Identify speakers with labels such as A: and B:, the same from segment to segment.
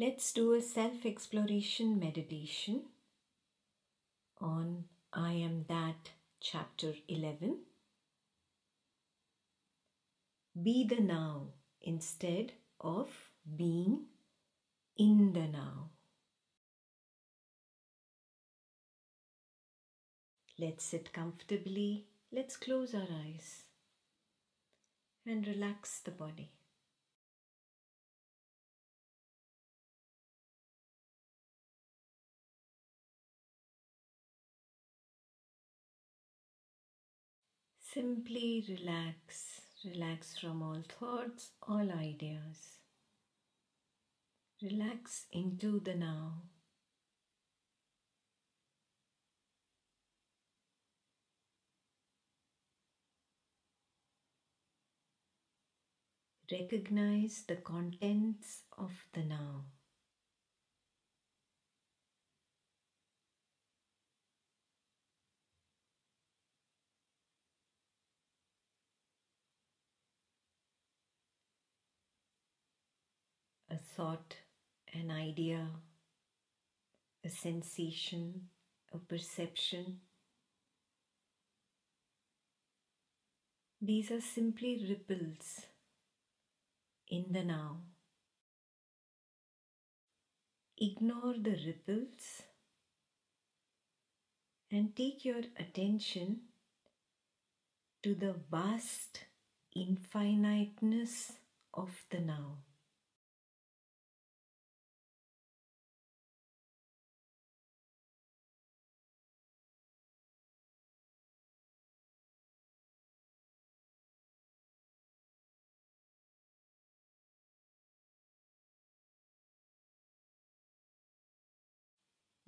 A: Let's do a self exploration meditation on I Am That, chapter 11. Be the now instead of being in the now. Let's sit comfortably. Let's close our eyes and relax the body. Simply relax, relax from all thoughts, all ideas. Relax into the now. Recognize the contents of the now. A thought, an idea, a sensation, a perception. These are simply ripples in the now. Ignore the ripples and take your attention to the vast infiniteness of the now.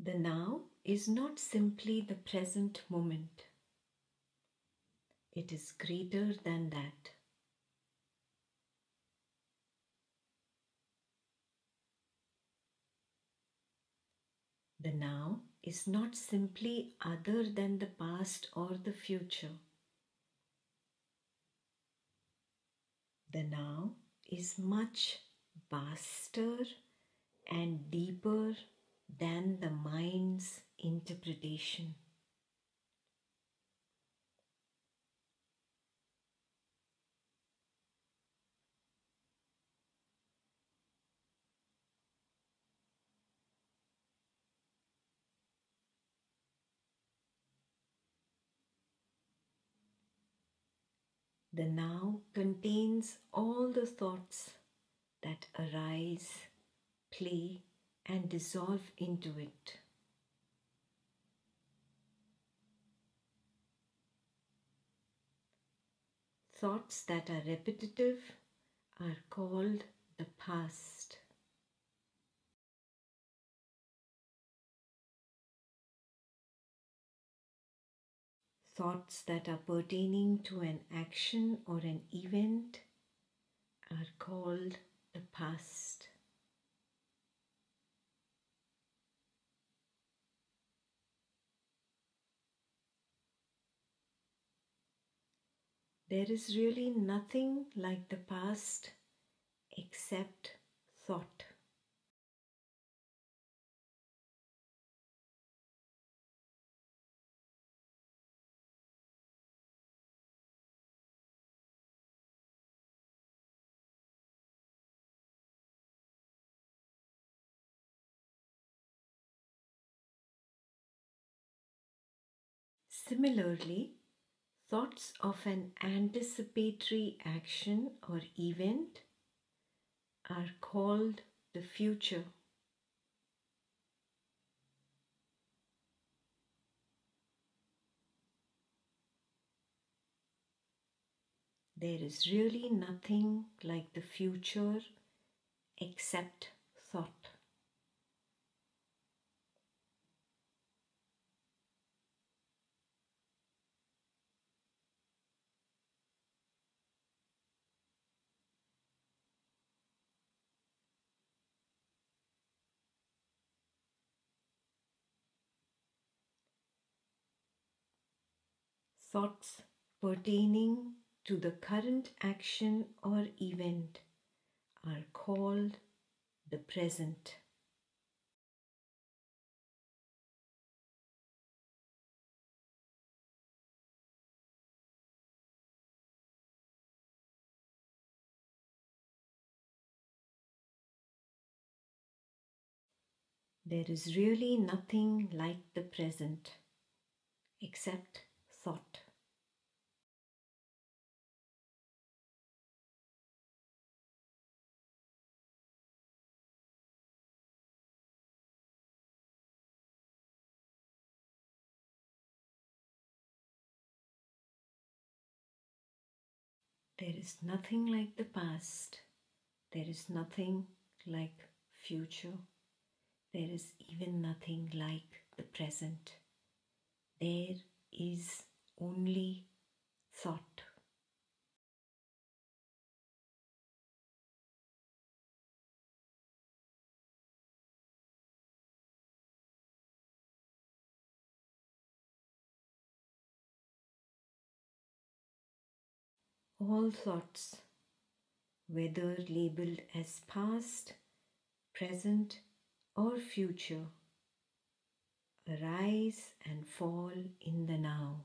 A: The now is not simply the present moment, it is greater than that. The now is not simply other than the past or the future. The now is much vaster and deeper than the mind's interpretation. The now contains all the thoughts that arise, play, and dissolve into it. Thoughts that are repetitive are called the past. Thoughts that are pertaining to an action or an event are called the past. There is really nothing like the past except thought. Similarly, thoughts of an anticipatory action or event are called the future. There is really nothing like the future except thoughts pertaining to the current action or event are called the present. There is really nothing like the present except thought. There is nothing like the past. There is nothing like future. There is even nothing like the present. There is only thought. All thoughts, whether labeled as past, present, or future, arise and fall in the now.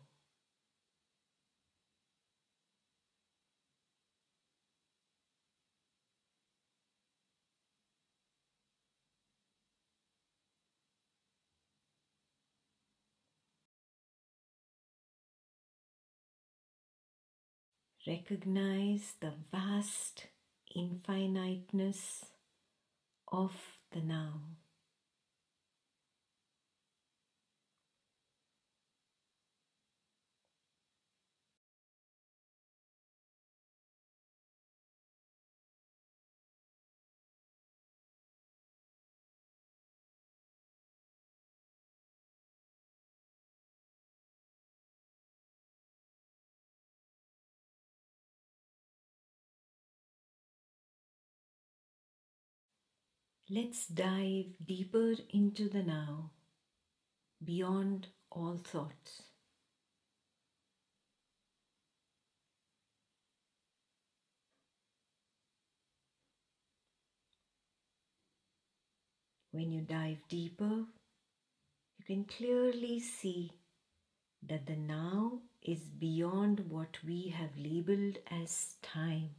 A: Recognize the vast infiniteness of the now. Let's dive deeper into the now, beyond all thoughts. When you dive deeper, you can clearly see that the now is beyond what we have labeled as time.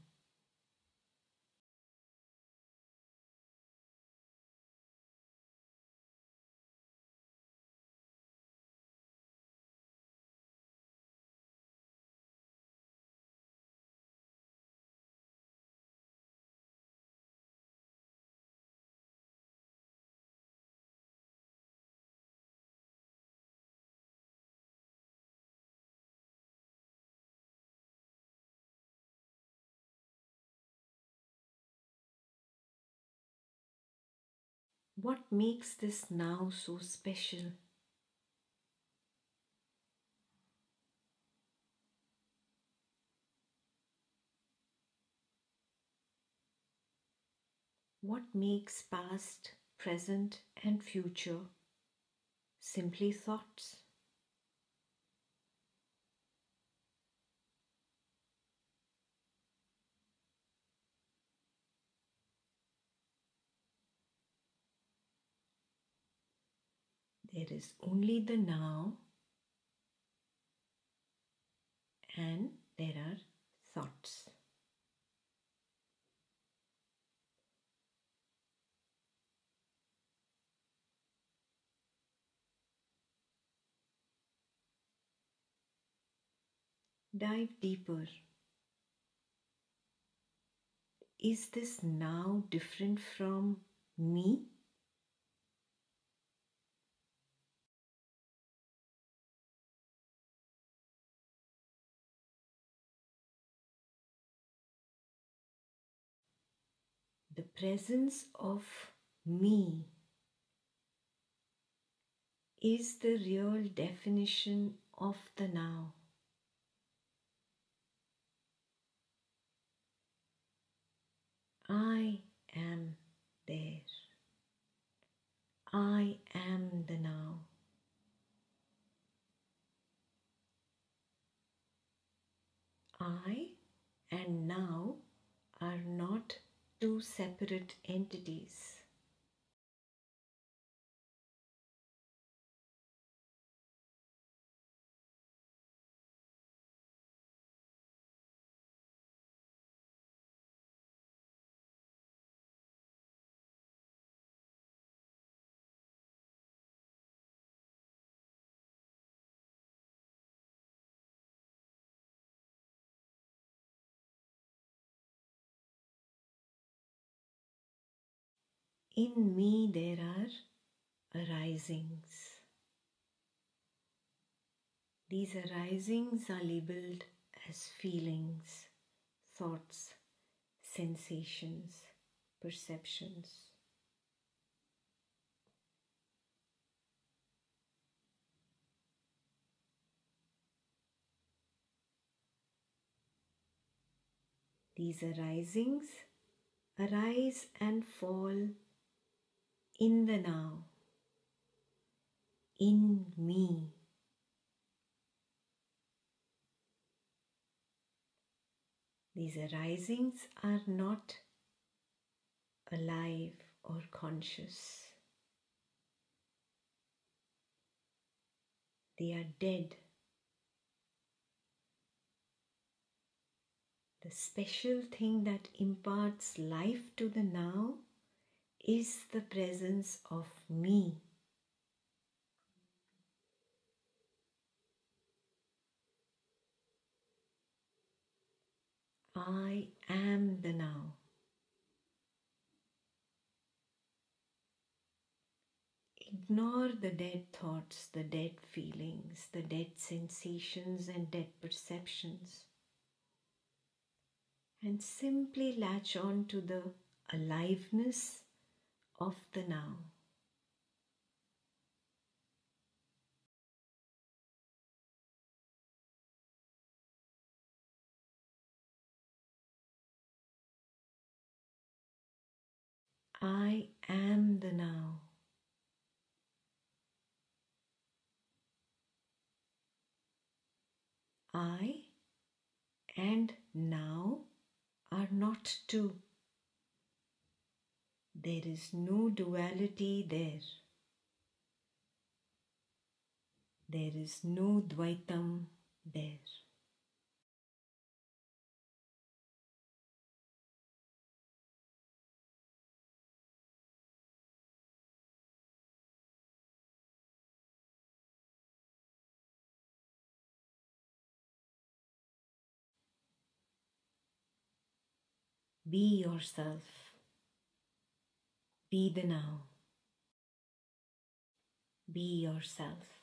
A: What makes this now so special? What makes past, present, and future simply thoughts? There is only the now and there are thoughts. Dive deeper. Is this now different from me? The presence of me is the real definition of the now. I am there. I am the now. I and now are not two separate entities. In me there are arisings. These arisings are labeled as feelings, thoughts, sensations, perceptions. These arisings arise and fall in the now, in me. These arisings are not alive or conscious. They are dead. The special thing that imparts life to the now is the presence of me. I am the now. Ignore the dead thoughts, the dead feelings, the dead sensations, and dead perceptions. And simply latch on to the aliveness of the now. I am the now. I and now are not two. There is no duality there. There is no Dvaitam there. Be yourself. Be the now. Be yourself.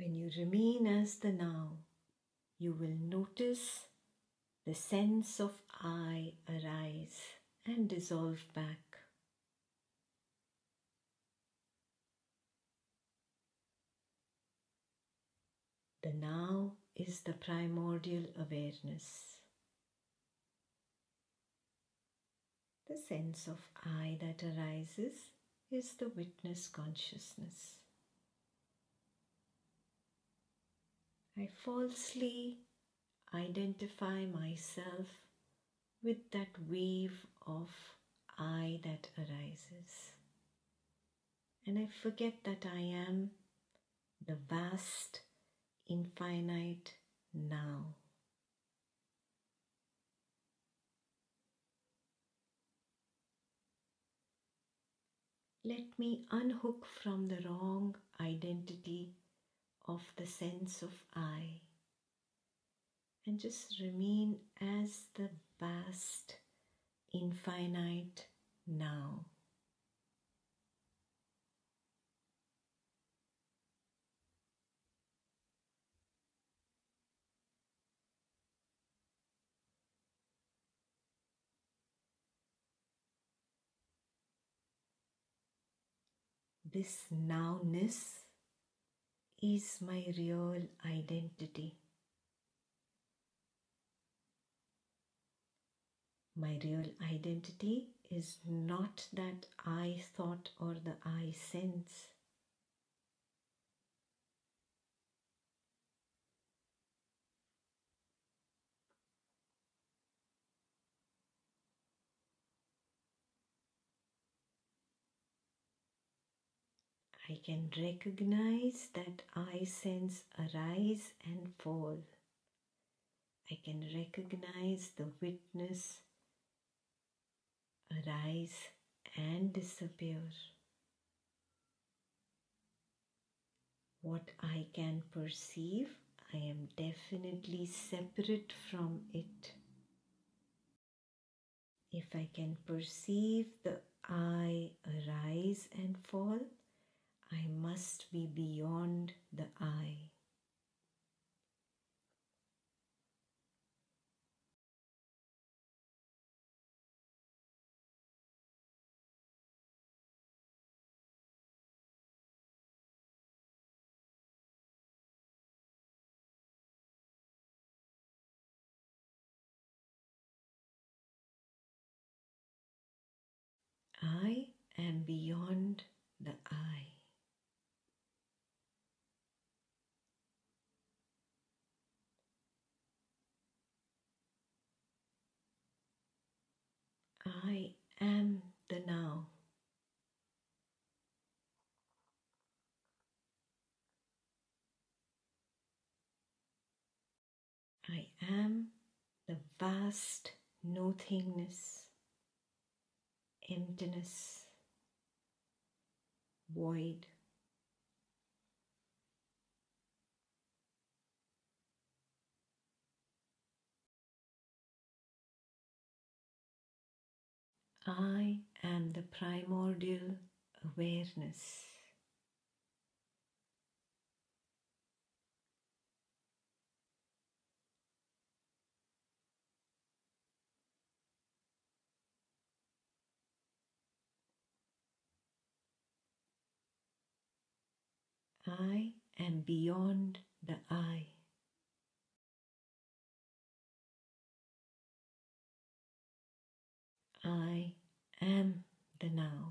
A: When you remain as the now, you will notice the sense of I arise and dissolve back. The now is the primordial awareness. The sense of I that arises is the witness consciousness. I falsely identify myself with that wave of I that arises. And I forget that I am the vast, infinite now. Let me unhook from the wrong identity of the sense of I and just remain as the vast, infinite now. this nowness is my real identity. My real identity is not that I thought or the I sense. I can recognize that I sense arise and fall. I can recognize the witness arise and disappear. What I can perceive, I am definitely separate from it. If I can perceive the I arise and fall, I must be beyond the I. I am beyond the I. I am the now. I am the vast nothingness, emptiness, void. I am the primordial awareness. I am beyond am the now.